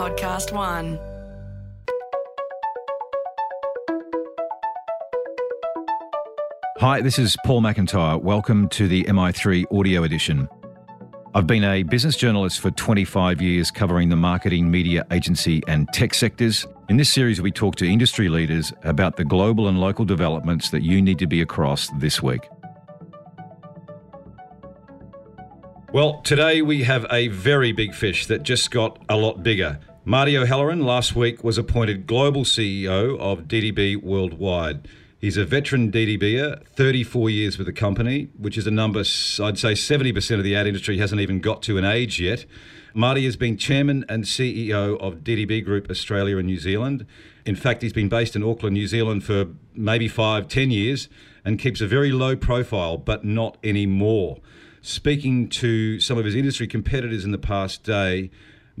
Podcast One. Hi, this is Paul McIntyre. Welcome to the MI3 audio edition. I've been a business journalist for 25 years covering the marketing, media, agency, and tech sectors. In this series, we talk to industry leaders about the global and local developments that you need to be across this week. Well, today we have a very big fish that just got a lot bigger. Marty O'Halloran last week was appointed global CEO of DDB Worldwide. He's a veteran DDBer, 34 years with the company, which is a number I'd say 70% of the ad industry hasn't even got to an age yet. Marty has been chairman and CEO of DDB Group Australia and New Zealand. In fact, he's been based in Auckland, New Zealand for maybe five, ten years and keeps a very low profile, but not anymore. Speaking to some of his industry competitors in the past day,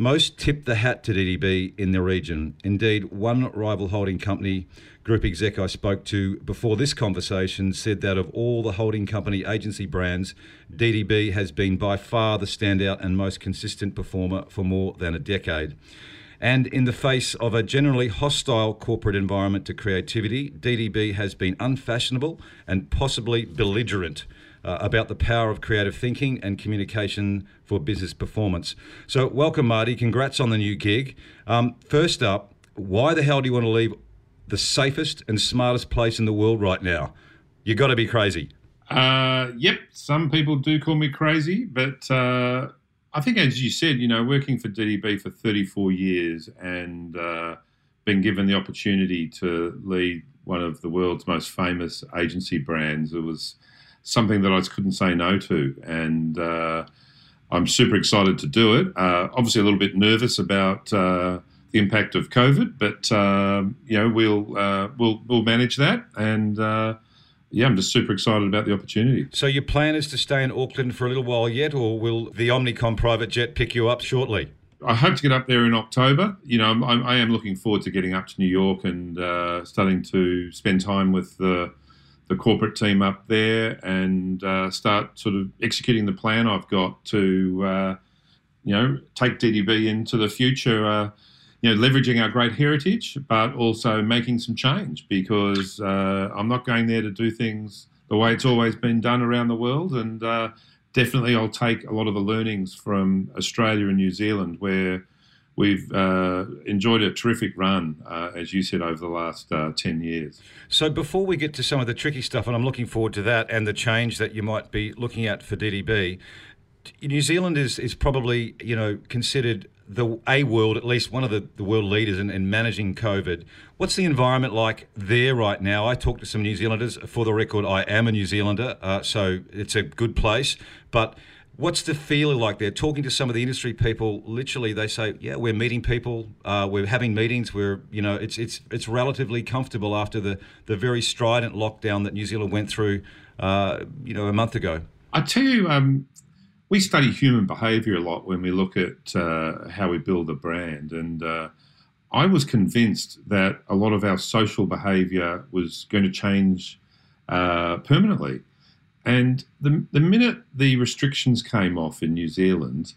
most tip the hat to DDB in the region. Indeed, one rival holding company group exec I spoke to before this conversation said that of all the holding company agency brands, DDB has been by far the standout and most consistent performer for more than a decade. And in the face of a generally hostile corporate environment to creativity, DDB has been unfashionable and possibly belligerent uh, about the power of creative thinking and communication for business performance. So, welcome, Marty. Congrats on the new gig. Um, first up, why the hell do you want to leave the safest and smartest place in the world right now? You got to be crazy. Uh, yep, some people do call me crazy, but uh, I think, as you said, you know, working for DDB for 34 years and uh, been given the opportunity to lead one of the world's most famous agency brands, it was something that I couldn't say no to. And uh, I'm super excited to do it. Uh, obviously, a little bit nervous about uh, the impact of COVID, but um, you know we'll uh, we'll we'll manage that. And uh, yeah, I'm just super excited about the opportunity. So your plan is to stay in Auckland for a little while yet, or will the Omnicom private jet pick you up shortly? I hope to get up there in October. You know, I'm, I am looking forward to getting up to New York and uh, starting to spend time with the the corporate team up there and uh, start sort of executing the plan I've got to, uh, you know, take DDB into the future. Uh, you know, leveraging our great heritage, but also making some change because uh, I'm not going there to do things the way it's always been done around the world. And uh, definitely, I'll take a lot of the learnings from Australia and New Zealand, where we've uh, enjoyed a terrific run, uh, as you said, over the last uh, 10 years. So, before we get to some of the tricky stuff, and I'm looking forward to that and the change that you might be looking at for DDB, New Zealand is, is probably, you know, considered the a world, at least one of the, the world leaders in, in managing COVID. What's the environment like there right now? I talked to some New Zealanders. For the record, I am a New Zealander, uh, so it's a good place. But What's the feeling like there? Talking to some of the industry people, literally they say, "Yeah, we're meeting people, uh, we're having meetings. We're, you know, it's it's it's relatively comfortable after the the very strident lockdown that New Zealand went through, uh, you know, a month ago." I tell you, um, we study human behaviour a lot when we look at uh, how we build a brand, and uh, I was convinced that a lot of our social behaviour was going to change uh, permanently. And the, the minute the restrictions came off in New Zealand,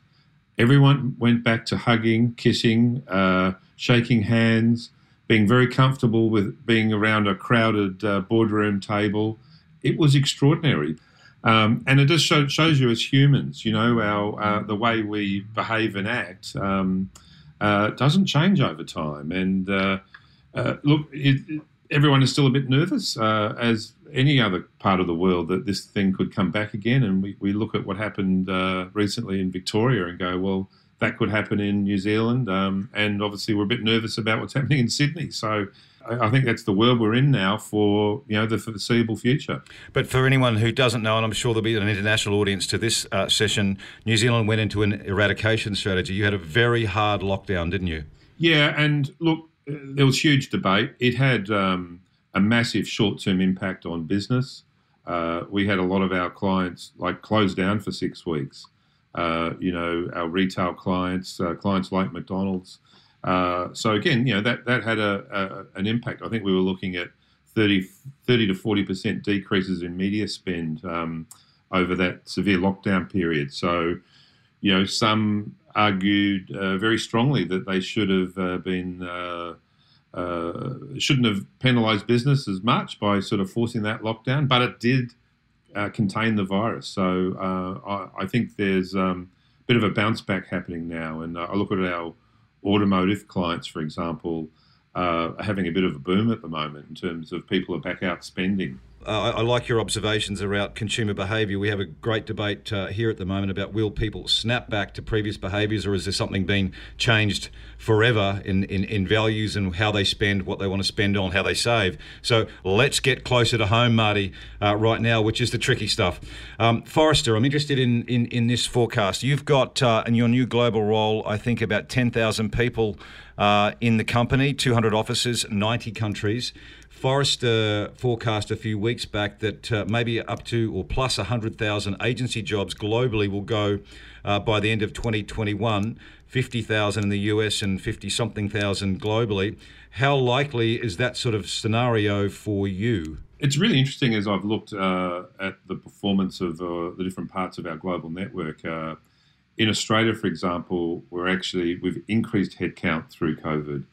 everyone went back to hugging, kissing, uh, shaking hands, being very comfortable with being around a crowded uh, boardroom table. It was extraordinary. Um, and it just show, shows you as humans, you know, our uh, the way we behave and act um, uh, doesn't change over time. And uh, uh, look, it, everyone is still a bit nervous, as any other part of the world, that this thing could come back again. And we, we look at what happened uh, recently in Victoria and go, well, that could happen in New Zealand. Um, and obviously, we're a bit nervous about what's happening in Sydney. So I, I think that's the world we're in now for you know the foreseeable future. But for anyone who doesn't know, and I'm sure there'll be an international audience to this uh, session, New Zealand went into an eradication strategy. You had a very hard lockdown, didn't you? Yeah, and look, there was huge debate. It had um, a massive short-term impact on business. Uh, we had a lot of our clients like closed down for six weeks. Uh, you know, our retail clients, uh, clients like McDonald's. Uh, so again, you know that that had a, a, an impact. I think we were looking at 30, 30 to forty percent decreases in media spend um, over that severe lockdown period. So, you know, some argued uh, very strongly that they should have uh, been uh, uh, shouldn't have penalised business as much by sort of forcing that lockdown, but it did uh, contain the virus. So I, I, think there's um, a bit of a bounce back happening now, and I look at our automotive clients, for example, having a bit of a boom at the moment in terms of people are back out spending. Uh, I, like your observations around consumer behaviour. We have a great debate uh, here at the moment about will people snap back to previous behaviours or is there something being changed forever in, in, in values and how they spend, what they want to spend on, how they save? So let's get closer to home, Marty, uh, right now, which is the tricky stuff. Um, Forrester, I'm interested in, in, in this forecast. You've got uh, in your new global role, I think, about 10,000 people uh, in the company, 200 offices, 90 countries. Forrester forecast a few weeks back that uh, maybe up to or plus 100,000 agency jobs globally will go uh, by the end of 2021, 50,000 in the US and 50 something thousand globally. How likely is that sort of scenario for you? It's really interesting as I've looked uh, at the performance of uh, the different parts of our global network. Uh, in Australia, for example, we're actually we've increased headcount through COVID.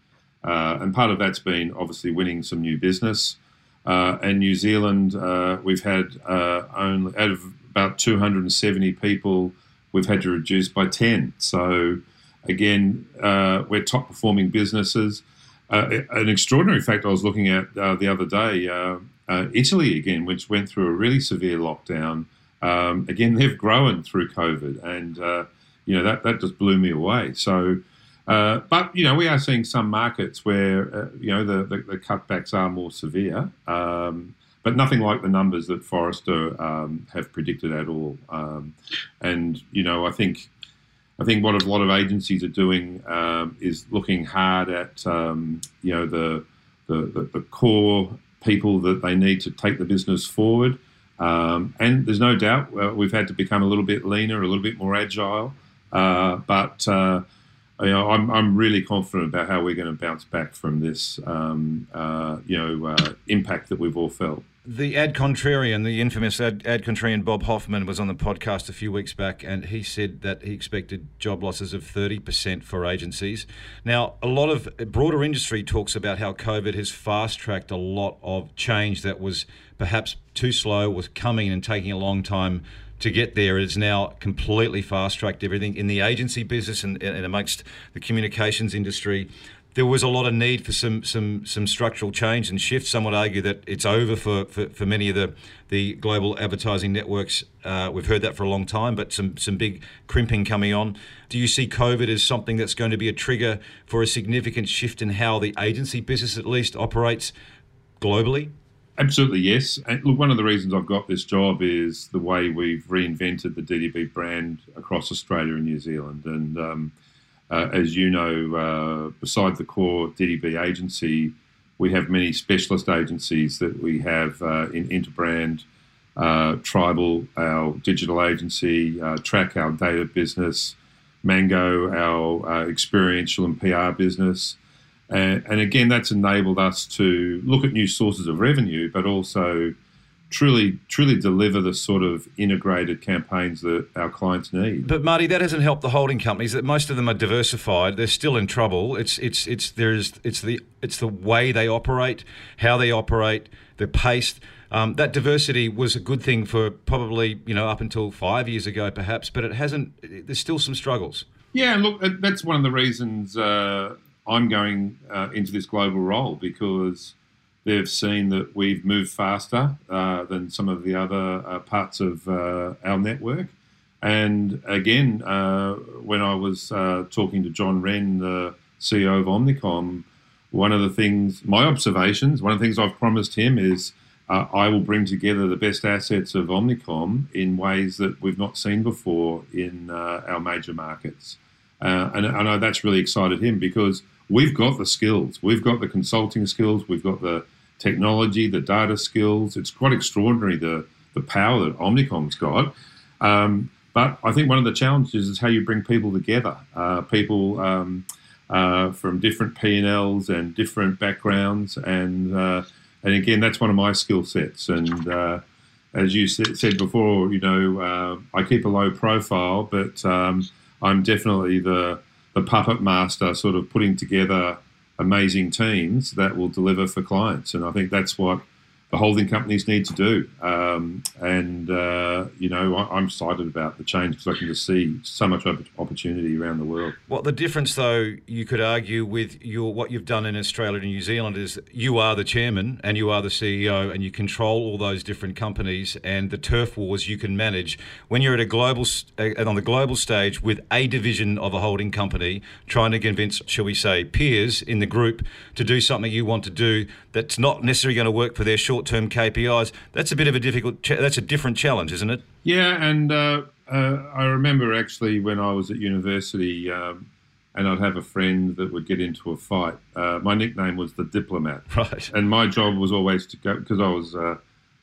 Uh, and part of that's been obviously winning some new business. Uh, and New Zealand, uh, we've had uh, only out of about 270 people, we've had to reduce by 10. So again, uh, we're top performing businesses. Uh, an extraordinary fact I was looking at the other day, Italy again, which went through a really severe lockdown. Um, again, they've grown through COVID, and you know that that just blew me away. So uh, but you know, we are seeing some markets where uh, you know the, the, the, cutbacks are more severe, um, but nothing like the numbers that Forrester um, have predicted at all. Um, and you know, I think I think what a lot of agencies are doing um, is looking hard at um, you know the, the, the core people that they need to take the business forward. Um, and there's no doubt uh, we've had to become a little bit leaner, a little bit more agile, uh, but uh, you know, I'm, I'm really confident about how we're going to bounce back from this, um, uh, you know, uh, impact that we've all felt. The ad contrarian, the infamous ad, ad contrarian Bob Hoffman, was on the podcast a few weeks back, and he said that he expected job losses of 30% for agencies. Now, a lot of broader industry talks about how COVID has fast tracked a lot of change that was perhaps too slow, was coming and taking a long time to get there is now completely fast tracked everything in the agency business and, and amongst the communications industry. There was a lot of need for some some some structural change and shift. Some would argue that it's over for, for, for many of the, the global advertising networks. Uh, we've heard that for a long time, but some some big crimping coming on. Do you see COVID as something that's going to be a trigger for a significant shift in how the agency business at least operates globally? Absolutely, yes. And look, one of the reasons I've got this job is the way we've reinvented the DDB brand across Australia and New Zealand. And um, uh, as you know, uh, beside the core DDB agency, we have many specialist agencies that we have uh, in Interbrand, uh, Tribal, our digital agency, uh, Track, our data business, Mango, our uh, experiential and PR business. And, and again, that's enabled us to look at new sources of revenue, but also truly truly deliver the sort of integrated campaigns that our clients need. But Marty, that hasn't helped the holding companies. That most of them are diversified. They're still in trouble. It's it's it's there's it's the it's the way they operate, how they operate, the pace. Um, that diversity was a good thing for probably you know up until five years ago, perhaps, but it hasn't. There's still some struggles. Yeah, look, that's one of the reasons. Uh, I'm going uh, into this global role because they've seen that we've moved faster uh, than some of the other uh, parts of uh, our network. And again, uh, when I was uh, talking to John Wren, the CEO of Omnicom, one of the things, my observations, one of the things I've promised him is I will bring together the best assets of Omnicom in ways that we've not seen before in our major markets. and I know that's really excited him because we've got the skills. We've got the consulting skills. We've got the technology, the data skills. It's quite extraordinary the the power that Omnicom's got. Um, but I think one of the challenges is how you bring people together. Uh, people um, uh, from different P&Ls and different backgrounds, and uh, and again, that's one of my skill sets. And uh, as you said before, you know, uh, I keep a low profile, but um, I'm definitely the the puppet master, sort of putting together amazing teams that will deliver for clients. And I think that's what the holding companies need to do. Um, and, uh, you know, I, am excited about the change because I can just see so much opportunity around the world. Well, the difference, though, you could argue with your what you've done in Australia and New Zealand is you are the chairman and you are the CEO and you control all those different companies and the turf wars you can manage. When you're at a global, and on the global stage with a division of a holding company trying to convince, shall we say, peers in the group to do something you want to do that's not necessarily going to work for their short short-term KPIs. That's a bit of a difficult. that's a different challenge, isn't it? Yeah, and uh, uh, I remember actually when I was at university, um, and I'd have a friend that would get into a fight. Uh, my nickname was the diplomat, right? And my job was always to go because I was. Uh,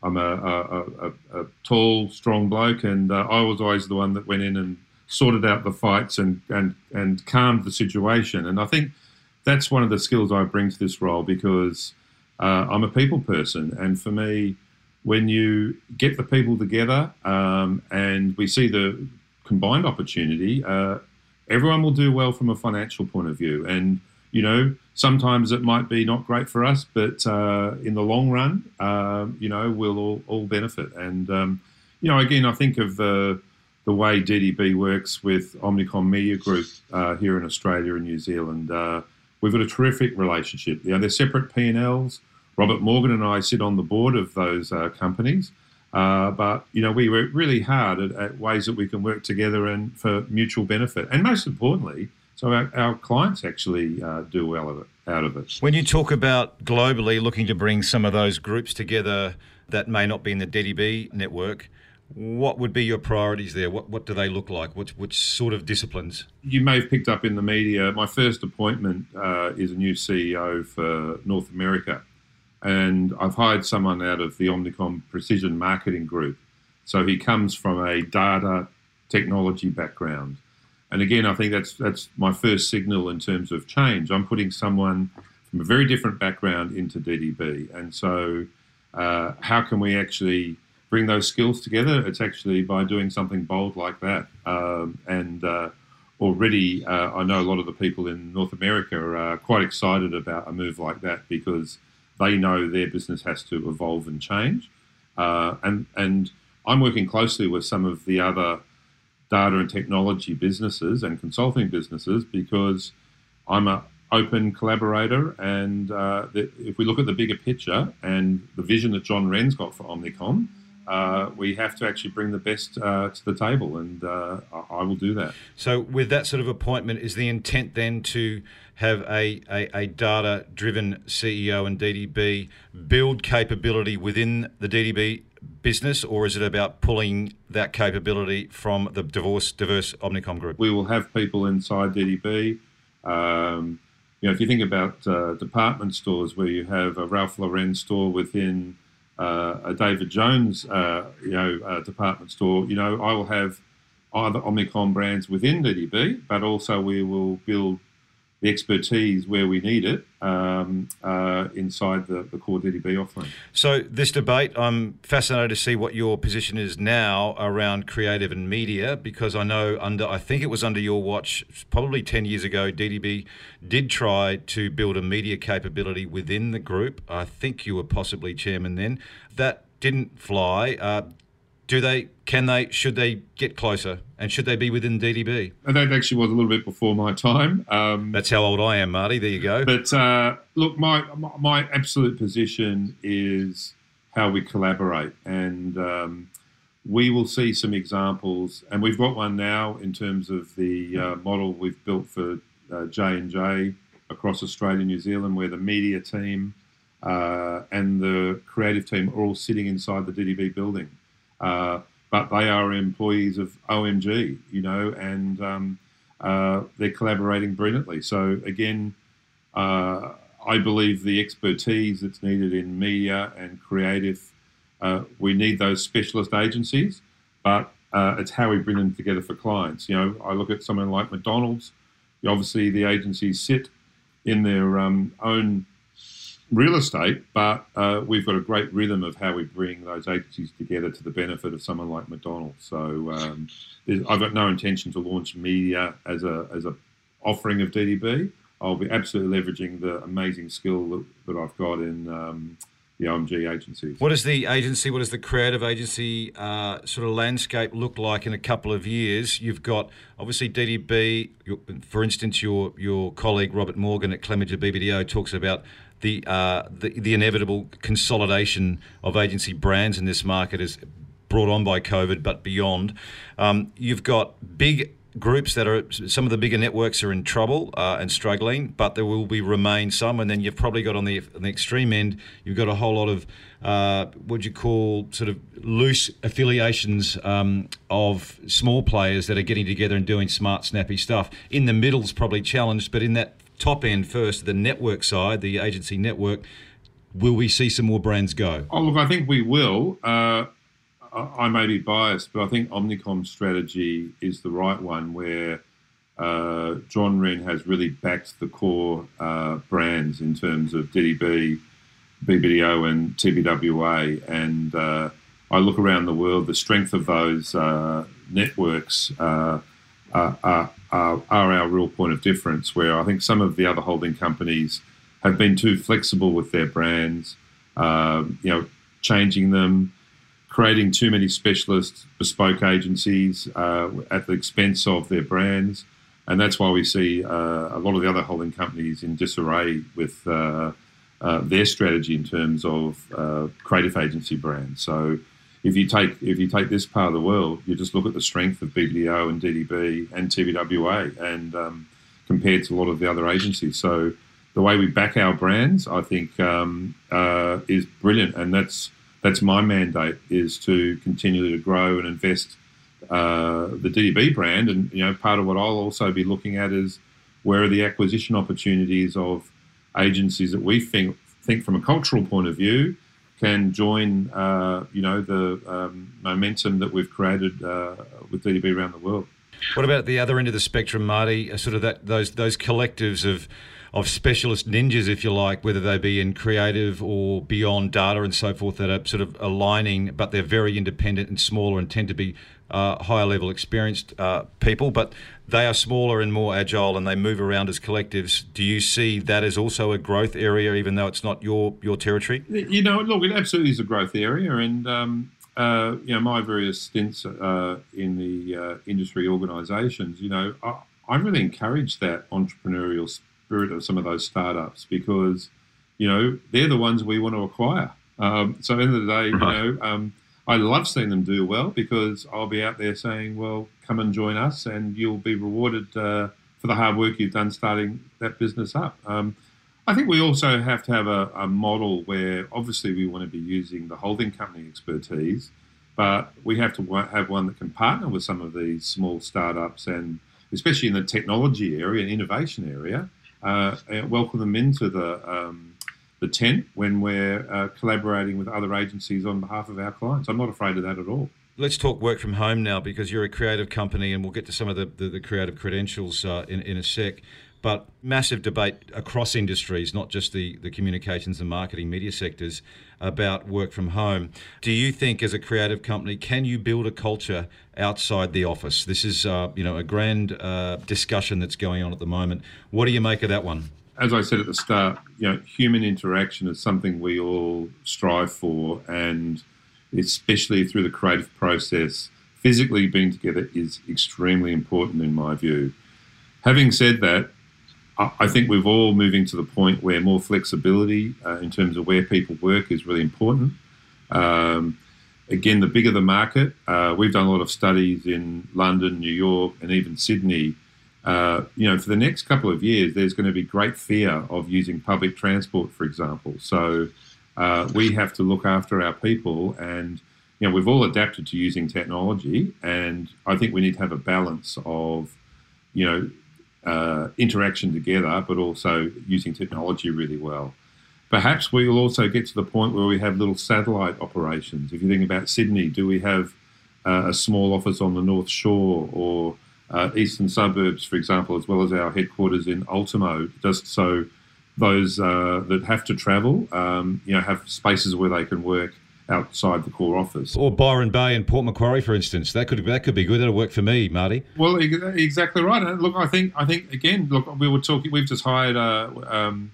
I'm a, a, a, a, tall, strong bloke, and uh, I was always the one that went in and sorted out the fights and, and, and calmed the situation. And I think that's one of the skills I bring to this role because uh, I'm a people person, and for me, when you get the people together um, and we see the combined opportunity, uh, everyone will do well from a financial point of view. And you know, sometimes it might be not great for us, but uh, in the long run, uh, you know, we'll all, all benefit. And um, you know, again, I think of the the way DDB works with Omnicom Media Group uh, here in Australia and New Zealand. We've got a terrific relationship. You know, they're separate P and Ls. Robert Morgan and I sit on the board of those uh, companies. Uh, but you know, we work really hard at, at, ways that we can work together and for mutual benefit, and most importantly, so our, our clients actually uh, do well of it, out of it. When you talk about globally looking to bring some of those groups together that may not be in the DDB network, what would be your priorities there? What what do they look like? Which which sort of disciplines? You may have picked up in the media. My first appointment uh, is a new CEO for North America, and I've hired someone out of the Omnicom Precision Marketing Group. So he comes from a data technology background. And again, I think that's that's my first signal in terms of change. I'm putting someone from a very different background into DDB, and so uh, how can we actually bring those skills together? It's actually by doing something bold like that. Um, and uh, already, uh, I know a lot of the people in North America are quite excited about a move like that because they know their business has to evolve and change. Uh, and and I'm working closely with some of the other data and technology businesses and consulting businesses because I'm an open collaborator. And uh, the, if we look at the bigger picture and the vision that John Wren's got for Omnicom, uh, we have to actually bring the best uh, to the table, and uh, I will do that. So, with that sort of appointment, is the intent then to have a, a, a data driven CEO and DDB build capability within the DDB business, or is it about pulling that capability from the divorce, diverse Omnicom group? We will have people inside DDB. Um, you know, if you think about uh, department stores where you have a Ralph Lauren store within a David Jones, uh, you know, uh, department store, you know, I will have either Omnicom brands within DDB, but also we will build the expertise where we need it um, uh, inside the, the core DDB offering. So, this debate, I'm fascinated to see what your position is now around creative and media because I know under, I think it was under your watch, probably 10 years ago, DDB did try to build a media capability within the group. I think you were possibly chairman then. That didn't fly. Uh, do they, can they, should they get closer? And should they be within DDB? And that actually was a little bit before my time. Um, That's how old I am, Marty. There you go. But uh, look, my, my absolute position is how we collaborate. And um, we will see some examples, and we've got one now in terms of the uh, model we've built for uh, J and J across Australia, New Zealand, where the media team uh, and the creative team are all sitting inside the DDB building. Uh, but they are employees of OMG, you know, and um, uh, they're collaborating brilliantly. So again, uh, I believe the expertise that's needed in media and creative, uh, we need those specialist agencies, but uh, it's how we bring them together for clients. You know, I look at someone like McDonald's. Obviously, the agencies sit in their um, own real estate, but uh, we've got a great rhythm of how we bring those agencies together to the benefit of someone like McDonald's. So um, I've got no intention to launch media as a as a offering of DDB. I'll be absolutely leveraging the amazing skill that, that I've got in um, the OMG agency. What does the agency, what does the creative agency uh, sort of landscape look like in a couple of years? You've got obviously DDB, for instance, your your colleague Robert Morgan at Clemenger BBDO talks about the, uh, the the inevitable consolidation of agency brands in this market is brought on by COVID, but beyond. Um, you've got big groups that are some of the bigger networks are in trouble uh, and struggling, but there will be remain some. And then you've probably got on the, on the extreme end, you've got a whole lot of uh, what you call sort of loose affiliations um, of small players that are getting together and doing smart, snappy stuff. In the middle is probably challenged, but in that top end first, the network side, the agency network, will we see some more brands go? Oh, look, I think we will. Uh, I may be biased, but I think Omnicom's strategy is the right one where uh, John Wren has really backed the core uh, brands in terms of DDB, BBDO, and TBWA. And uh, I look around the world, the strength of those uh, networks uh, are, are, our real point of difference, where I think some of the other holding companies have been too flexible with their brands, um, you know, changing them creating too many specialist bespoke agencies uh, at the expense of their brands. And that's why we see uh, a lot of the other holding companies in disarray with uh, uh their strategy in terms of uh, creative agency brands. So if you take if you take this part of the world, you just look at the strength of BDO and DDB and TBWA, and um, compared to a lot of the other agencies. So the way we back our brands, I think, um, uh, is brilliant, and that's that's my mandate is to continue to grow and invest uh, the DDB brand. And you know, part of what I'll also be looking at is where are the acquisition opportunities of agencies that we think think from a cultural point of view can join uh, you know the um, momentum that we've created uh, with DDB around the world. What about the other end of the spectrum, Marty? Sort of that those those collectives of of specialist ninjas, if you like, whether they be in creative or beyond data and so forth, that are sort of aligning, but they're very independent and smaller and tend to be uh, higher level experienced uh, people, but they are smaller and more agile and they move around as collectives. Do you see that as also a growth area, even though it's not your, your territory? You know, look, it absolutely is a growth area. And, um, uh, you know, my various stints uh, in the uh, industry organisations, you know, I, I really encourage that entrepreneurial spirit of some of those startups because, you know, they're the ones we want to acquire. Um, so at the end of the day, right. you know, um, I love seeing them do well because I'll be out there saying, well, come and join us and you'll be rewarded uh, for the hard work you've done starting that business up. Um, I think we also have to have a, a, model where obviously we want to be using the holding company expertise, but we have to have one that can partner with some of these small startups and especially in the technology area and innovation area welcome them into the um, the tent when we're uh, collaborating with other agencies on behalf of our clients. I'm not afraid of that at all. Let's talk work from home now because you're a creative company, and we'll get to some of the, the, the creative credentials uh, in, in a sec. But massive debate across industries, not just the, the communications and marketing media sectors, about work from home. Do you think, as a creative company, can you build a culture outside the office? This is, uh, you know, a grand uh, discussion that's going on at the moment. What do you make of that one? As I said at the start, you know, human interaction is something we all strive for, and especially through the creative process, physically being together is extremely important in my view. Having said that, I think we're all moving to the point where more flexibility uh, in terms of where people work is really important. Um, again, the bigger the market, uh, we've done a lot of studies in London, New York, and even Sydney. Uh, you know, for the next couple of years, there's going to be great fear of using public transport, for example. So uh, we have to look after our people, and you know, we've all adapted to using technology, and I think we need to have a balance of, you know, uh, interaction together, but also using technology really well. Perhaps we will also get to the point where we have little satellite operations. If you think about Sydney, do we have uh, a small office on the North Shore or uh, eastern suburbs, for example, as well as our headquarters in Ultimo, just so those uh, that have to travel, um, you know, have spaces where they can work outside the core office. Or Byron Bay and Port Macquarie, for instance, that could that could be good. That'll work for me, Marty. Well, exactly right. And look, I think I think again, look, we were talking. We've just hired a, um,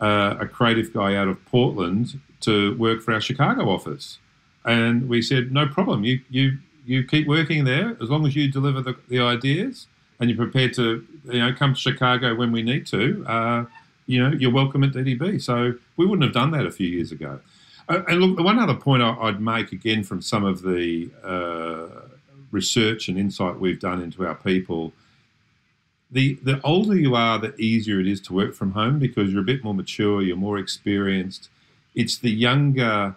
a creative guy out of Portland to work for our Chicago office, and we said, no problem. You you you keep working there as long as you deliver the, the ideas and you're prepared to you know come to Chicago when we need to. Uh, you know, you're welcome at DDB. So we wouldn't have done that a few years ago. Uh, and look, one other point I'd make again from some of the uh, research and insight we've done into our people. The, the older you are, the easier it is to work from home because you're a bit more mature, you're more experienced. It's the younger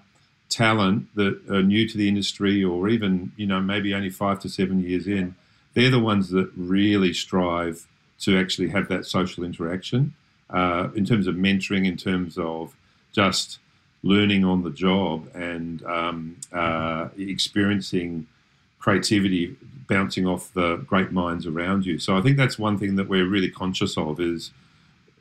talent that are new to the industry or even, you know, maybe only five to seven years in, they're the ones that really strive to actually have that social interaction uh, in terms of mentoring, in terms of just learning on the job and um, uh, experiencing creativity bouncing off the great minds around you. So I think that's one thing that we're really conscious of is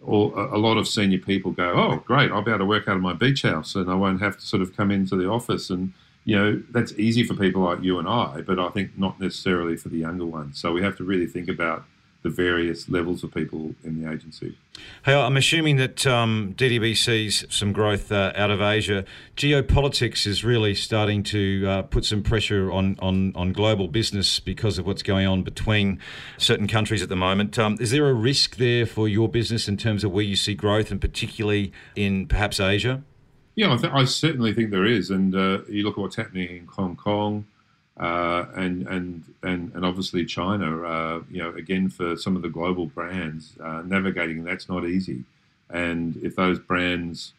or a lot of senior people go, oh, great, I'll be able to work out of my beach house and I won't have to sort of come into the office. And, you know, that's easy for people like you and I, but I think not necessarily for the younger ones. So we have to really think about the various levels of people in the agency. Hey, I'm assuming that um, DDB sees some growth uh, out of Asia. Geopolitics is really starting to uh, put some pressure on, on, on global business because of what's going on between certain countries at the moment. Um, is there a risk there for your business in terms of where you see growth, and particularly in perhaps Asia? Yeah, I, th- I certainly think there is. And uh, you look at what's happening in Hong Kong. Uh, and and and and obviously China, uh, you know, again for some of the global brands, uh, navigating that's not easy. And if those brands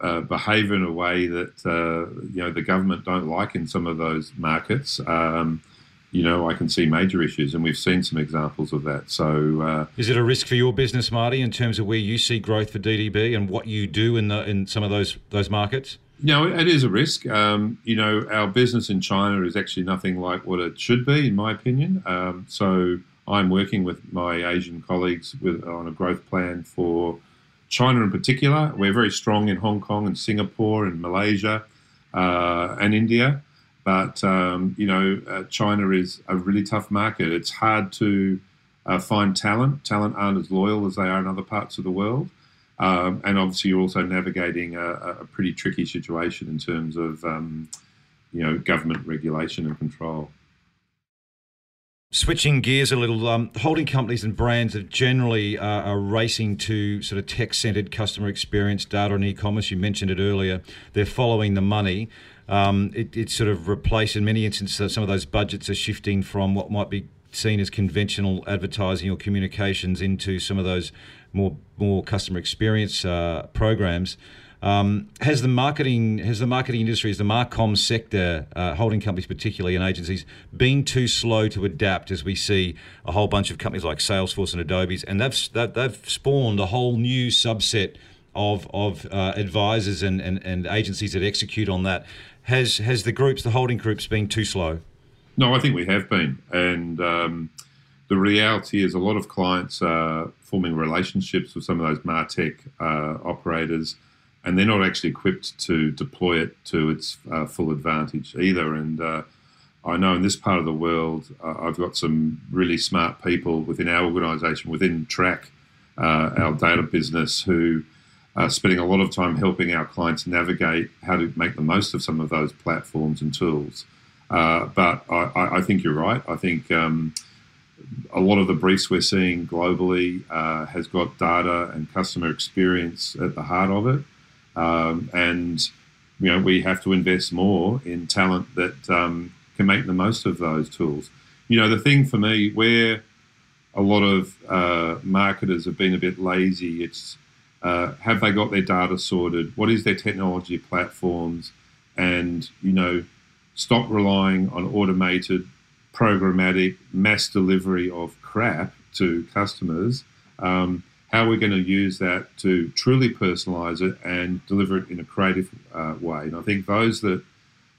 uh, behave in a way that uh, you know the government don't like in some of those markets, um, you know, I can see major issues, and we've seen some examples of that. So, is it a risk for your business, Marty, in terms of where you see growth for DDB and what you do in the in some of those those markets? No, it is a risk. Um, you know, our business in China is actually nothing like what it should be, in my opinion. Um, so I'm working with my Asian colleagues with, on a growth plan for China in particular. We're very strong in Hong Kong and Singapore and Malaysia uh, and India. But, um, you know, uh, China is a really tough market. It's hard to uh, find talent. Talent aren't as loyal as they are in other parts of the world. Um, and obviously, you're also navigating a, a, pretty tricky situation in terms of um, you know government regulation and control. Switching gears a little, um, holding companies and brands that generally are, are racing to sort of tech-centered customer experience, data and e-commerce. You mentioned it earlier. They're following the money. Um, it, it's sort of replaced in many instances. Some of those budgets are shifting from what might be seen as conventional advertising or communications into some of those more more customer experience uh, programs. Um, has the marketing has the marketing industry, has the marcom sector, uh, holding companies particularly and agencies, been too slow to adapt? As we see a whole bunch of companies like Salesforce and Adobe's, and they've they've spawned a whole new subset of of uh, advisors and, and, and agencies that execute on that. Has has the groups, the holding groups, been too slow? No, I think we have been, and um, the reality is a lot of clients are forming relationships with some of those Martech uh, operators, and they're not actually equipped to deploy it to its uh, full advantage either. And uh, I know in this part of the world, uh, I've got some really smart people within our organisation, within Track, uh, our data business, who are spending a lot of time helping our clients navigate how to make the most of some of those platforms and tools. Uh, but I, I, think you're right. I think um, a lot of the briefs we're seeing globally uh, has got data and customer experience at the heart of it. Um, and, you know, we have to invest more in talent that um, can make the most of those tools. You know, the thing for me where a lot of uh, marketers have been a bit lazy, it's uh, have they got their data sorted? What is their technology platforms? And, you know, stop relying on automated programmatic mass delivery of crap to customers, um, how we're going to use that to truly personalize it and deliver it in a creative uh, way. And I think those that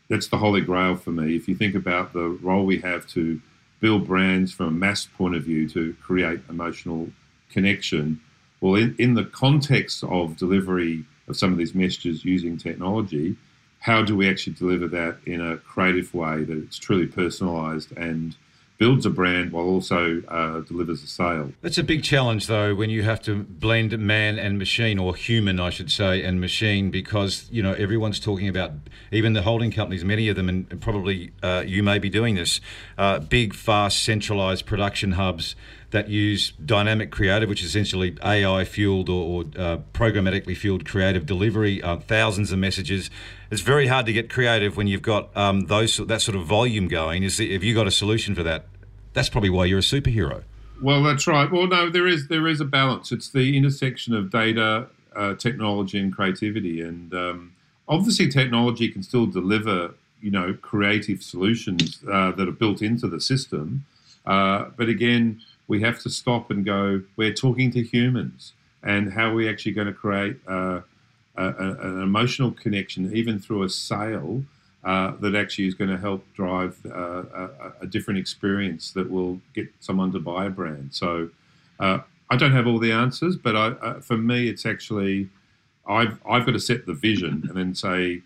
that's the holy grail for me. If you think about the role we have to build brands from a mass point of view to create emotional connection, well, in, in the context of delivery of some of these messages using technology, how do we actually deliver that in a creative way that it's truly personalized and builds a brand while also uh, delivers a sale. That's a big challenge, though, when you have to blend man and machine, or human, I should say, and machine, because you know everyone's talking about, even the holding companies, many of them, and probably uh, you may be doing this, uh, big, fast, centralized production hubs that use dynamic creative, which is essentially AI fueled or, or uh, programmatically fueled creative delivery, uh, thousands of messages. It's very hard to get creative when you've got um, those that sort of volume going. Is if you got a solution for that, that's probably why you're a superhero. Well, that's right. Well, no, there is there is a balance. It's the intersection of data, uh, technology, and creativity, and um, obviously technology can still deliver you know creative solutions uh, that are built into the system. Uh, but again, we have to stop and go, we're talking to humans and how are we actually going to create a, a, an emotional connection, even through a sale, uh, that actually is going to help drive uh, a, a, different experience that will get someone to buy a brand. So uh, I don't have all the answers, but I, uh, for me, it's actually I've, I've got to set the vision and then say,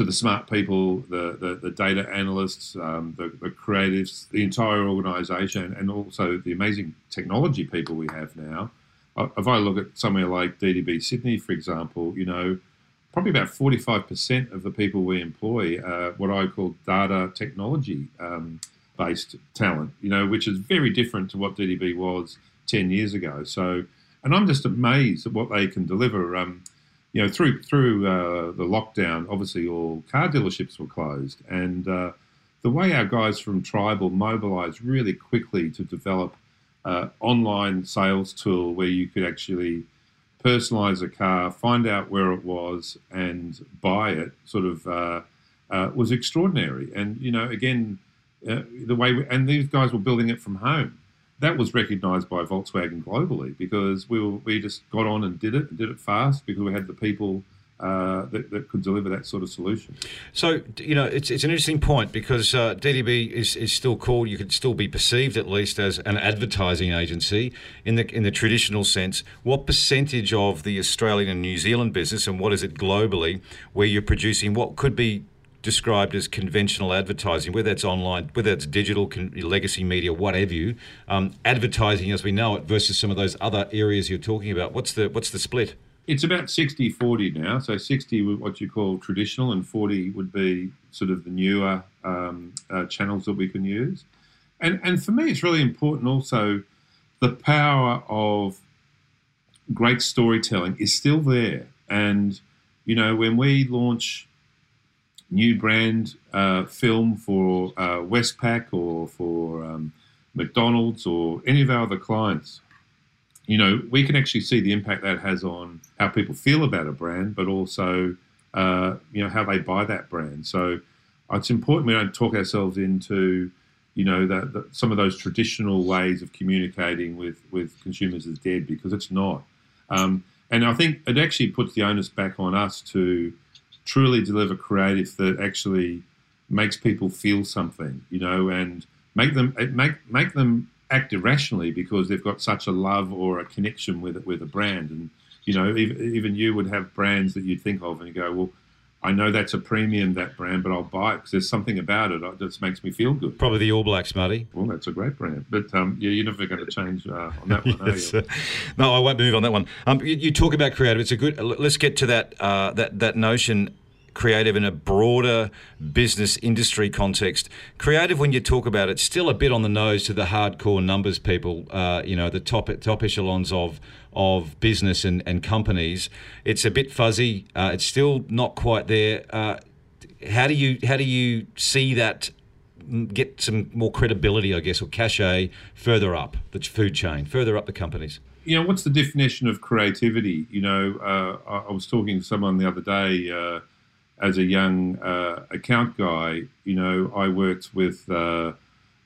to the smart people, the, the, the data analysts, um, the, the, creatives, the entire organization, and also the amazing technology people we have now. Uh, if I look at somewhere like DDB Sydney, for example, you know, probably about 45% of the people we employ are what I call data technology um, based talent, you know, which is very different to what DDB was 10 years ago. So, and I'm just amazed at what they can deliver. Um, you know, through through uh, the lockdown, obviously all car dealerships were closed, and uh, the way our guys from Tribal mobilised really quickly to develop uh, online sales tool where you could actually personalise a car, find out where it was, and buy it, sort of uh, uh, was extraordinary. And you know, again, uh, the way we, and these guys were building it from home that was recognised by Volkswagen globally because we were, we just got on and did it and did it fast because we had the people uh, that, that, could deliver that sort of solution. So you know, it's, it's an interesting point because uh, DDB is, is still called. You could still be perceived at least as an advertising agency in the in the traditional sense. What percentage of the Australian and New Zealand business, and what is it globally, where you're producing what could be described as conventional advertising, whether it's online, whether it's digital, con- legacy media, whatever you, um, advertising as we know it versus some of those other areas you're talking about. What's the what's the split? It's about 60-40 now. So 60 what you call traditional, and 40 would be sort of the newer um, uh, channels that we can use. And and for me, it's really important also the power of great storytelling is still there. And you know, when we launch new brand uh, film for uh, Westpac or for um, McDonald's or any of our other clients, you know, we can actually see the impact that has on how people feel about a brand, but also, uh, you know, how they buy that brand. So it's important we don't talk ourselves into, you know, that, that some of those traditional ways of communicating with, with consumers is dead because it's not. Um, and I think it actually puts the onus back on us to truly deliver creative that actually makes people feel something, you know, and make them make make them act irrationally because they've got such a love or a connection with it with a brand. And you know, even, even you would have brands that you'd think of and you go, well, I know that's a premium that brand, but I'll buy it because there's something about it that just makes me feel good. Probably the All Blacks, Marty. Well, that's a great brand, but um, yeah, you're never going to change uh, on that one. yes. no, I won't move on that one. Um, you, you, talk about creative. It's a good. Let's get to that uh, that that notion creative in a broader business industry context. Creative, when you talk about it, still a bit on the nose to the hardcore numbers people. Uh, you know, the top top echelons of of business and, and companies. It's a bit fuzzy. Uh, it's still not quite there. Uh, how do you how do you see that get some more credibility, I guess, or cachet further up the food chain, further up the companies? You know, what's the definition of creativity? You know, uh, I, I, was talking to someone the other day uh, as a young uh, account guy, you know, I worked with uh,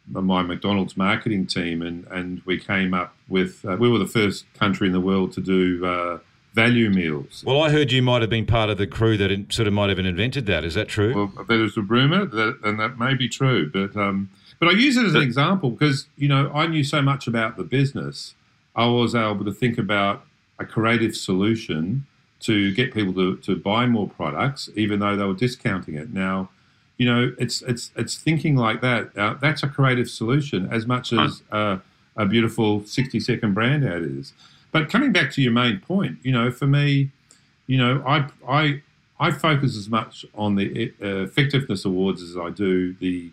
my McDonald's marketing team, and, and we came up with uh, we were the first country in the world to do uh, value meals. Well, I heard you might have been part of the crew that sort of might have invented that. Is that true? Well, there's a rumor that, and that may be true, but um, but I use it as an example because you know I knew so much about the business I was able to think about a creative solution to get people to, to buy more products, even though they were discounting it. Now, you know, it's it's it's thinking like that. Uh, that's a creative solution as much as uh, a beautiful sixty second brand ad is. But coming back to your main point, you know, for me, you know, I I I focus as much on the uh, effectiveness awards as I do the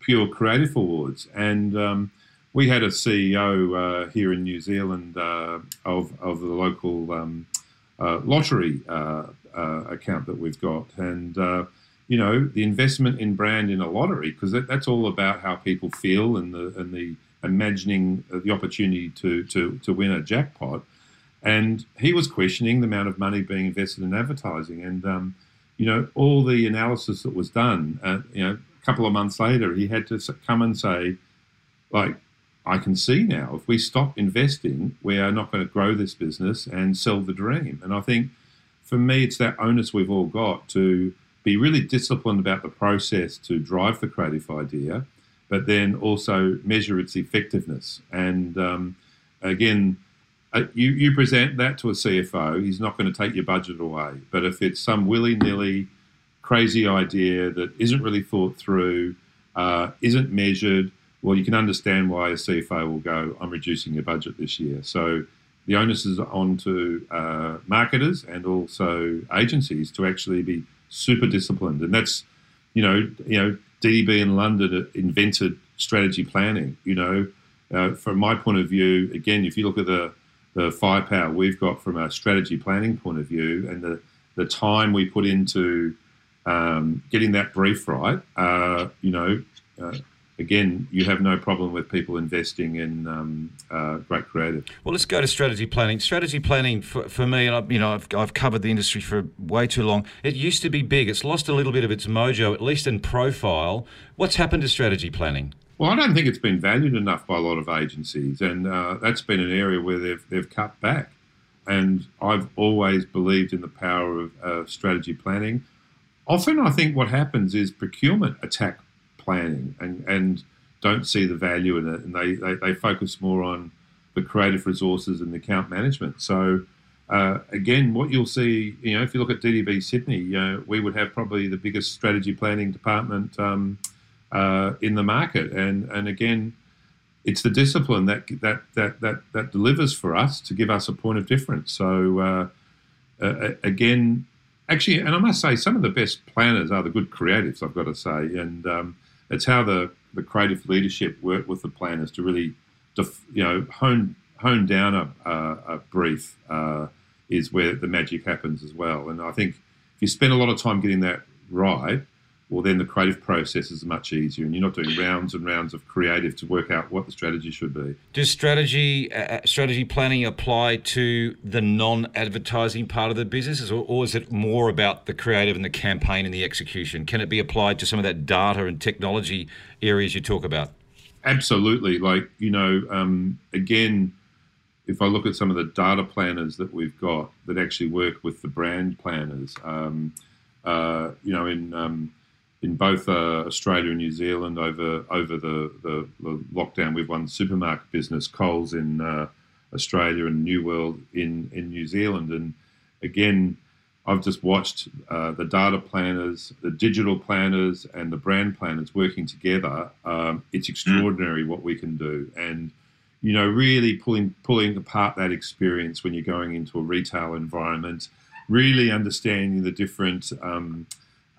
pure creative awards, and um, we had a CEO uh, here in New Zealand uh, of of the local. Um, lottery uh, uh, account that we've got, and you know the investment in brand in a lottery because that, that's all about how people feel and the and the imagining the opportunity to to to win a jackpot. And he was questioning the amount of money being invested in advertising, and um, you know all the analysis that was done. Uh, you know, a couple of months later, he had to come and say, like, I can see now if we stop investing, we are not going to grow this business and sell the dream. And I think for me, it's that onus we've all got to be really disciplined about the process to drive the creative idea, but then also measure its effectiveness. And um, again, uh, you, you present that to a CFO, he's not going to take your budget away. But if it's some willy nilly, crazy idea that isn't really thought through, uh, isn't measured, well, you can understand why a CFO will go, I'm reducing your budget this year. So the onus is on to uh, marketers and also agencies to actually be super disciplined. And that's, you know, you know, DDB in London invented strategy planning. You know, uh, from my point of view, again, if you look at the the firepower we've got from a strategy planning point of view and the the time we put into um, getting that brief right, uh, you know, uh, again, you have no problem with people investing in um, uh, great creative. Well, let's go to strategy planning. Strategy planning for, for me, you know, I've, I've covered the industry for way too long. It used to be big. It's lost a little bit of its mojo, at least in profile. What's happened to strategy planning? Well, I don't think it's been valued enough by a lot of agencies, and uh, that's been an area where they've they've cut back. And I've always believed in the power of uh, strategy planning. Often, I think what happens is procurement attack planning and, and don't see the value in it. And they, they, they focus more on the creative resources and the account management. So, uh, again, what you'll see, you know, if you look at DDB Sydney, uh, we would have probably the biggest strategy planning department um, uh, in the market. And, and again, it's the discipline that, that, that, that, that delivers for us to give us a point of difference. So, uh, again, actually, and I must say, some of the best planners are the good creatives, I've got to say. And, um, it's how the, the creative leadership work with the planners to really, def, you know, hone hone down a, a, a brief uh, is where the magic happens as well. And I think if you spend a lot of time getting that right, well, then the creative process is much easier, and you're not doing rounds and rounds of creative to work out what the strategy should be. Does strategy uh, uh strategy planning apply to the non-advertising part of the business, or, or is it more about the creative and the campaign and the execution? Can it be applied to some of that data and technology areas you talk about? Absolutely. Like you know, um, again, if I look at some of the data planners that we've got that actually work with the brand planners, um, uh, you know, in um, in both uh, Australia and New Zealand over over the, the, the, lockdown. We've won the supermarket business, Coles in uh, Australia and New World in, in New Zealand. And again, I've just watched uh, the data planners, the digital planners, and the brand planners working together. Um, it's mm. extraordinary what we can do, and you know, really pulling pulling apart that experience when you're going into a retail environment, really understanding the different. Um,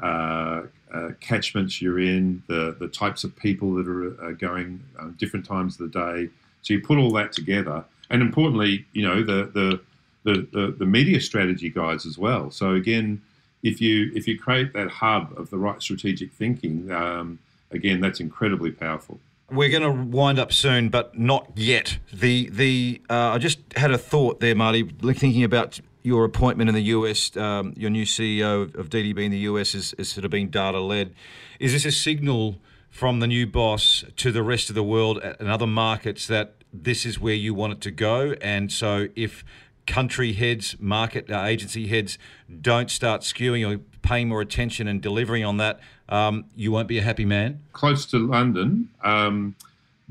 uh, uh, catchments you're in, the, the types of people that are uh, going uh, different times of the day. So you put all that together, and importantly, you know the the the, the, the media strategy guides as well. So again, if you if you create that hub of the right strategic thinking, um, again, that's incredibly powerful. We're going to wind up soon, but not yet. The the uh, I just had a thought there, Marty, thinking about your appointment in the US, um, your new CEO of DDB in the US is, is sort of being data led. Is this a signal from the new boss to the rest of the world and other markets that this is where you want it to go? And so if country heads, market uh, agency heads don't start skewing or paying more attention and delivering on that, um, you won't be a happy man? Close to London. Um,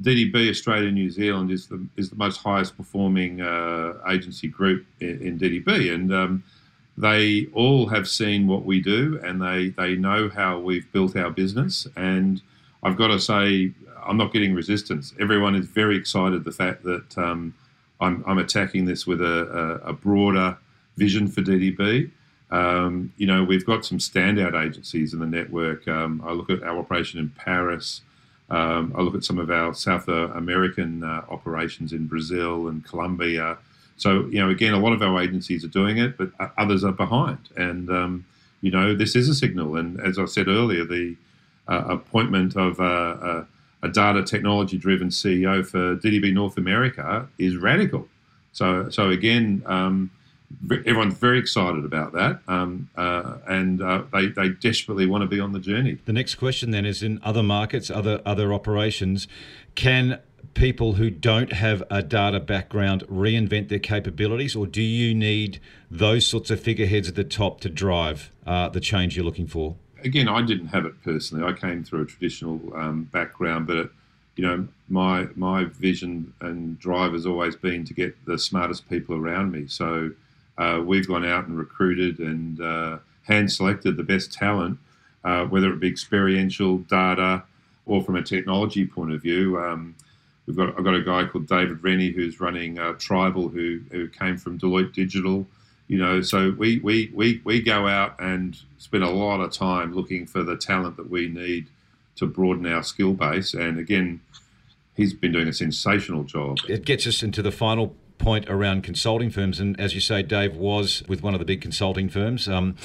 DDB Australia New Zealand is the is the most highest performing uh, agency group in, in DDB, and um, they all have seen what we do, and they they know how we've built our business. And I've got to say, I'm not getting resistance. Everyone is very excited the fact that um, I'm, I'm attacking this with a, a, a broader vision for DDB. Um, you know, we've got some standout agencies in the network. Um, I look at our operation in Paris. Um, I look at some of our South American uh, operations in Brazil and Colombia. So, you know, again, a lot of our agencies are doing it, but others are behind. And, um, you know, this is a signal. And as I said earlier, the uh, appointment of uh, a data technology driven CEO for DDB North America is radical. So, so again, um, everyone's very excited about that, um, uh, and uh, they they desperately want to be on the journey. The next question then is: in other markets, other other operations, can people who don't have a data background reinvent their capabilities, or do you need those sorts of figureheads at the top to drive uh, the change you're looking for? Again, I didn't have it personally. I came through a traditional um, background, but it, you know, my my vision and drive has always been to get the smartest people around me. So uh, we've gone out and recruited and uh, hand selected the best talent, uh, whether it be experiential data or from a technology point of view. Um, we've got I've got a guy called David Rennie who's running uh, Tribal, who who came from Deloitte Digital. You know, so we, we, we, we go out and spend a lot of time looking for the talent that we need to broaden our skill base. And again, he's been doing a sensational job. It gets us into the final point around consulting firms, and as you say, Dave was with one of the big consulting firms. Um,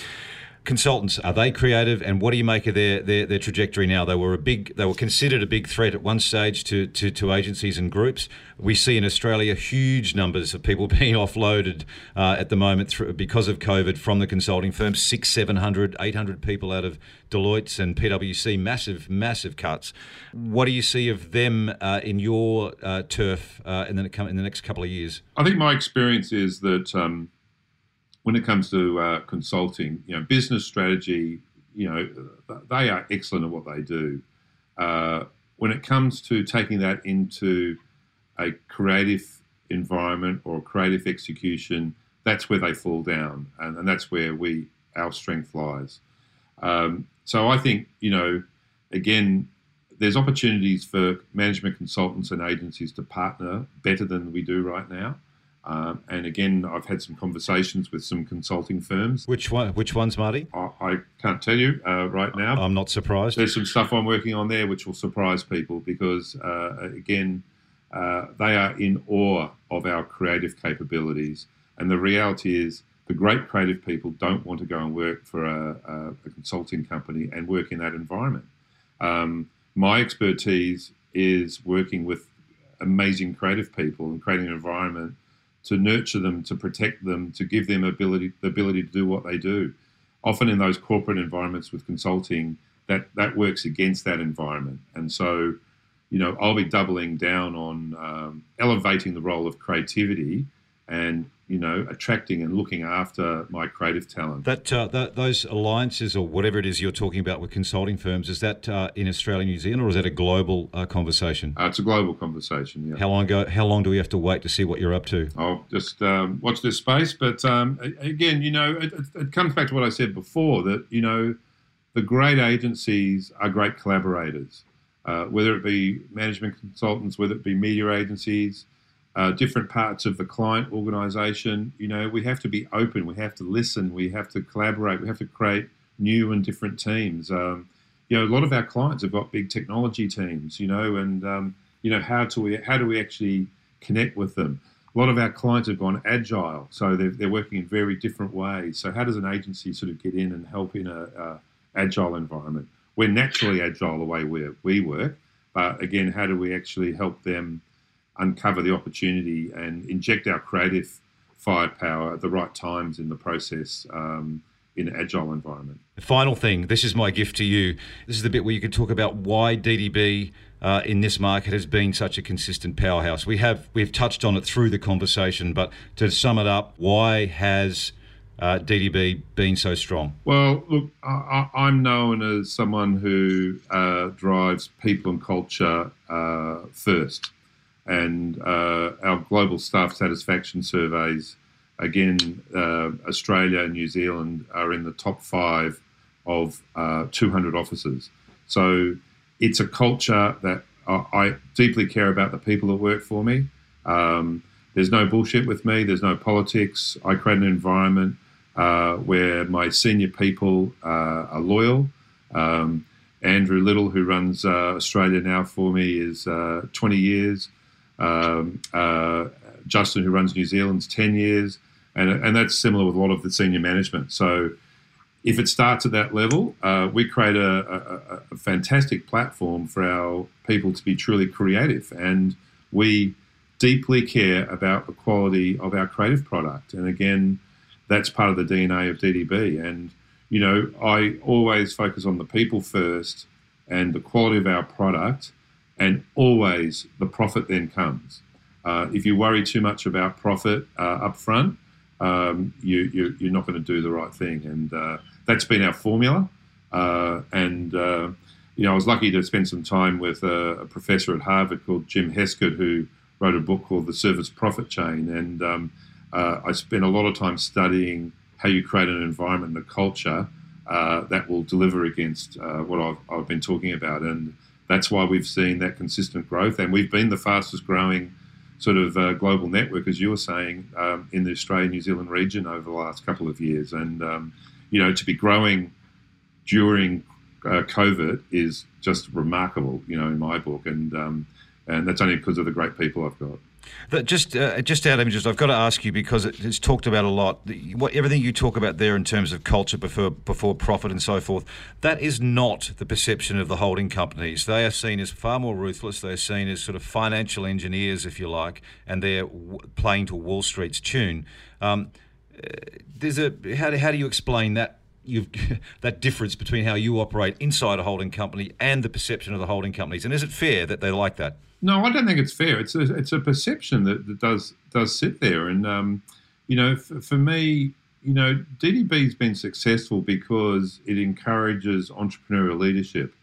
consultants are they creative? And what do you make of their, their, their trajectory now? They were a big they were considered a big threat at one stage to, to, to agencies and groups. We see in australia huge numbers of people being offloaded uh, at the moment through, because of covid from the consulting firms. Six 700 800 people out of deloitte's and pwc massive massive cuts. What do you see of them uh, in your uh, turf uh, in, the, in the next couple of years? I think my experience is that um, when it comes to uh, consulting, you know, business strategy, you know, they are excellent at what they do. Uh, when it comes to taking that into a creative environment or creative execution, that's where they fall down, and, and that's where we our strength lies. Um, so I think you know, again, there's opportunities for management consultants and agencies to partner better than we do right now. Um, and again, I've had some conversations with some consulting firms. Which one? Which ones, Marty? I, I can't tell you uh, right now. I'm not surprised. There's some stuff I'm working on there which will surprise people because, uh, again, uh, they are in awe of our creative capabilities. And the reality is, the great creative people don't want to go and work for a, a, a consulting company and work in that environment. Um, my expertise is working with amazing creative people and creating an environment to nurture them, to protect them, to give them ability the ability to do what they do. Often in those corporate environments with consulting, that that works against that environment, and so you know I'll be doubling down on um, elevating the role of creativity and you know, attracting and looking after my creative talent. That, uh, that those alliances or whatever it is you're talking about with consulting firms is that uh, in Australia, New Zealand, or is that a global uh, conversation? Uh, it's a global conversation. Yeah. How long go, How long do we have to wait to see what you're up to? I'll just um, watch this space. But um, again, you know, it, it comes back to what I said before that you know, the great agencies are great collaborators. Uh, whether it be management consultants, whether it be media agencies, uh, different parts of the client organization. You know, we have to be open, we have to listen, we have to collaborate, we have to create new and different teams. Um, you know, a lot of our clients have got big technology teams, you know, and, um, you know, how do we, how do we actually connect with them? A lot of our clients have gone agile, so they're, they're working in very different ways. So how does an agency sort of get in and help in a, agile environment? We're naturally agile the way we, we work, but again, how do we actually help them uncover the opportunity and inject our creative firepower at the right times in the process um, in an agile environment. Final thing, this is my gift to you. This is the bit where you can talk about why DDB uh, in this market has been such a consistent powerhouse. We have we've touched on it through the conversation, but to sum it up, why has uh, DDB being so strong? Well, look, I, am known as someone who uh, drives people and culture uh, first. And uh, our global staff satisfaction surveys, again, uh, Australia and New Zealand are in the top five of uh, 200 offices. So it's a culture that I deeply care about the people that work for me. Um, there's no bullshit with me. There's no politics. I create an environment uh, where my senior people uh, are loyal. Um, Andrew Little, who runs uh, Australia now for me, is uh, 20 years. Um, uh, Justin, who runs New Zealand's 10 years. And, and that's similar with a lot of the senior management. So if it starts at that level, uh, we create a, a, a, fantastic platform for our people to be truly creative. And we deeply care about the quality of our creative product. And again, that's part of the DNA of DDB. And, you know, I always focus on the people first and the quality of our product, and always the profit then comes. Uh, if you worry too much about profit uh, up front, um, you, you, are not going to do the right thing. And uh, that's been our formula. Uh, and, uh, you know, I was lucky to spend some time with a, a, professor at Harvard called Jim Heskett, who wrote a book called The Service Profit Chain. And um, uh, I spent a lot of time studying how you create an environment and a culture that will deliver against what I've, I've, been talking about. And that's why we've seen that consistent growth. And we've been the fastest growing sort of uh, global network, as you were saying, um, in the Australia New Zealand region over the last couple of years. And, um, you know, to be growing during uh, COVID is just remarkable, you know, in my book. And, um, and that's only because of the great people I've got. That just uh, just out of interest, I've got to ask you because it's talked about a lot. What everything you talk about there in terms of culture before before profit and so forth, that is not the perception of the holding companies. They are seen as far more ruthless. They're seen as sort of financial engineers, if you like, and they're playing to Wall Street's tune. Um, uh, there's a how do, how do you explain that you've that difference between how you operate inside a holding company and the perception of the holding companies? And is it fair that they like that? No, I don't think it's fair. It's a it's a perception that, that does does sit there, and um, you know, for, for me, you know, DDB's been successful because it encourages entrepreneurial leadership,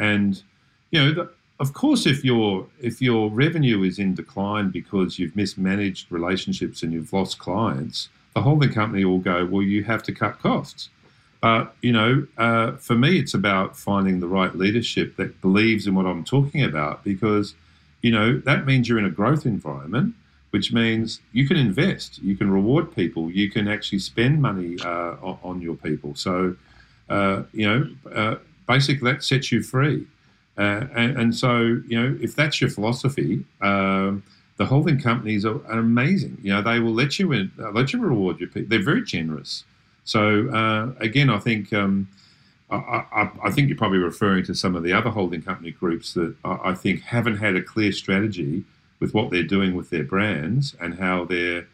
and you know, the, of course, if your if your revenue is in decline because you've mismanaged relationships and you've lost clients, the holding company will go, well, you have to cut costs. But you know, uh, for me, it's about finding the right leadership that believes in what I'm talking about because you know, that means you're in a growth environment, which means you can invest, you can reward people, you can actually spend money uh, on your people. So, uh, you know, uh, basically that sets you free. Uh, and, and, so, you know, if that's your philosophy, um, the holding companies are, are, amazing. You know, they will let you in, let you reward your people. They're very generous. So uh, again, I think um, I, I, think you're probably referring to some of the other holding company groups that I, think haven't had a clear strategy with what they're doing with their brands and how they're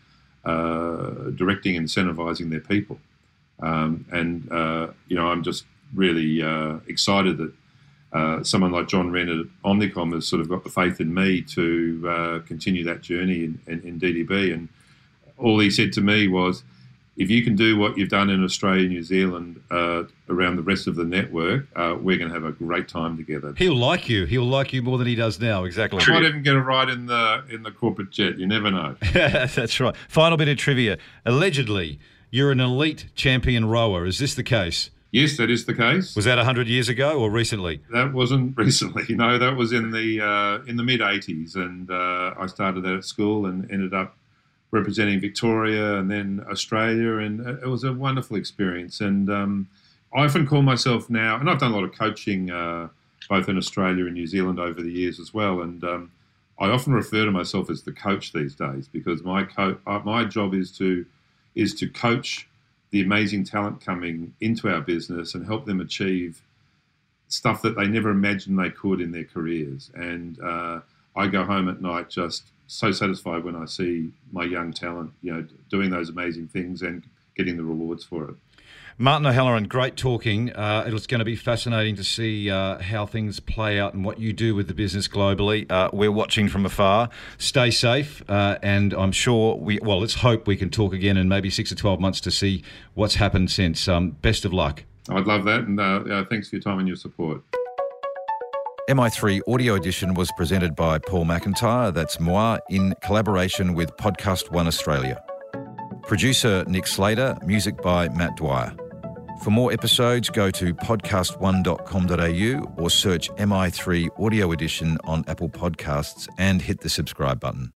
uh, directing and incentivizing their people. Um, and uh, you know, I'm just really uh, excited that uh, someone like John Wren at Omnicom has sort of got the faith in me to uh, continue that journey in, in, in DDB. And all he said to me was, if you can do what you've done in Australia, New Zealand, uh, around the rest of the network, uh, we're going to have a great time together. He'll like you. He'll like you more than he does now. Exactly. I might even get a ride in the in the corporate jet. You never know. That's right. Final bit of trivia. Allegedly, you're an elite champion rower. Is this the case? Yes, that is the case. Was that hundred years ago or recently? That wasn't recently. No, that was in the uh, in the mid '80s, and uh, I started that at school and ended up representing Victoria and then Australia, and it was a wonderful experience. And um, I often call myself now, and I've done a lot of coaching uh, both in Australia and New Zealand over the years as well. And um, I often refer to myself as the coach these days because my co- uh, my job is to is to coach the amazing talent coming into our business and help them achieve stuff that they never imagined they could in their careers. And uh, I go home at night just so satisfied when I see my young talent, you know, doing those amazing things and getting the rewards for it. Martin O'Halloran, great talking. Uh, it's going to be fascinating to see uh, how things play out and what you do with the business globally. Uh, we're watching from afar. Stay safe, uh, and I'm sure we, well, let's hope we can talk again in maybe six or 12 months to see what's happened since. Um, best of luck. I'd love that, and uh, thanks for your time and your support. MI3 Audio Edition was presented by Paul McIntyre, that's moi, in collaboration with Podcast One Australia. Producer Nick Slater, music by Matt Dwyer. For more episodes, go to podcast1.com.au or search MI3 Audio Edition on Apple Podcasts and hit the subscribe button.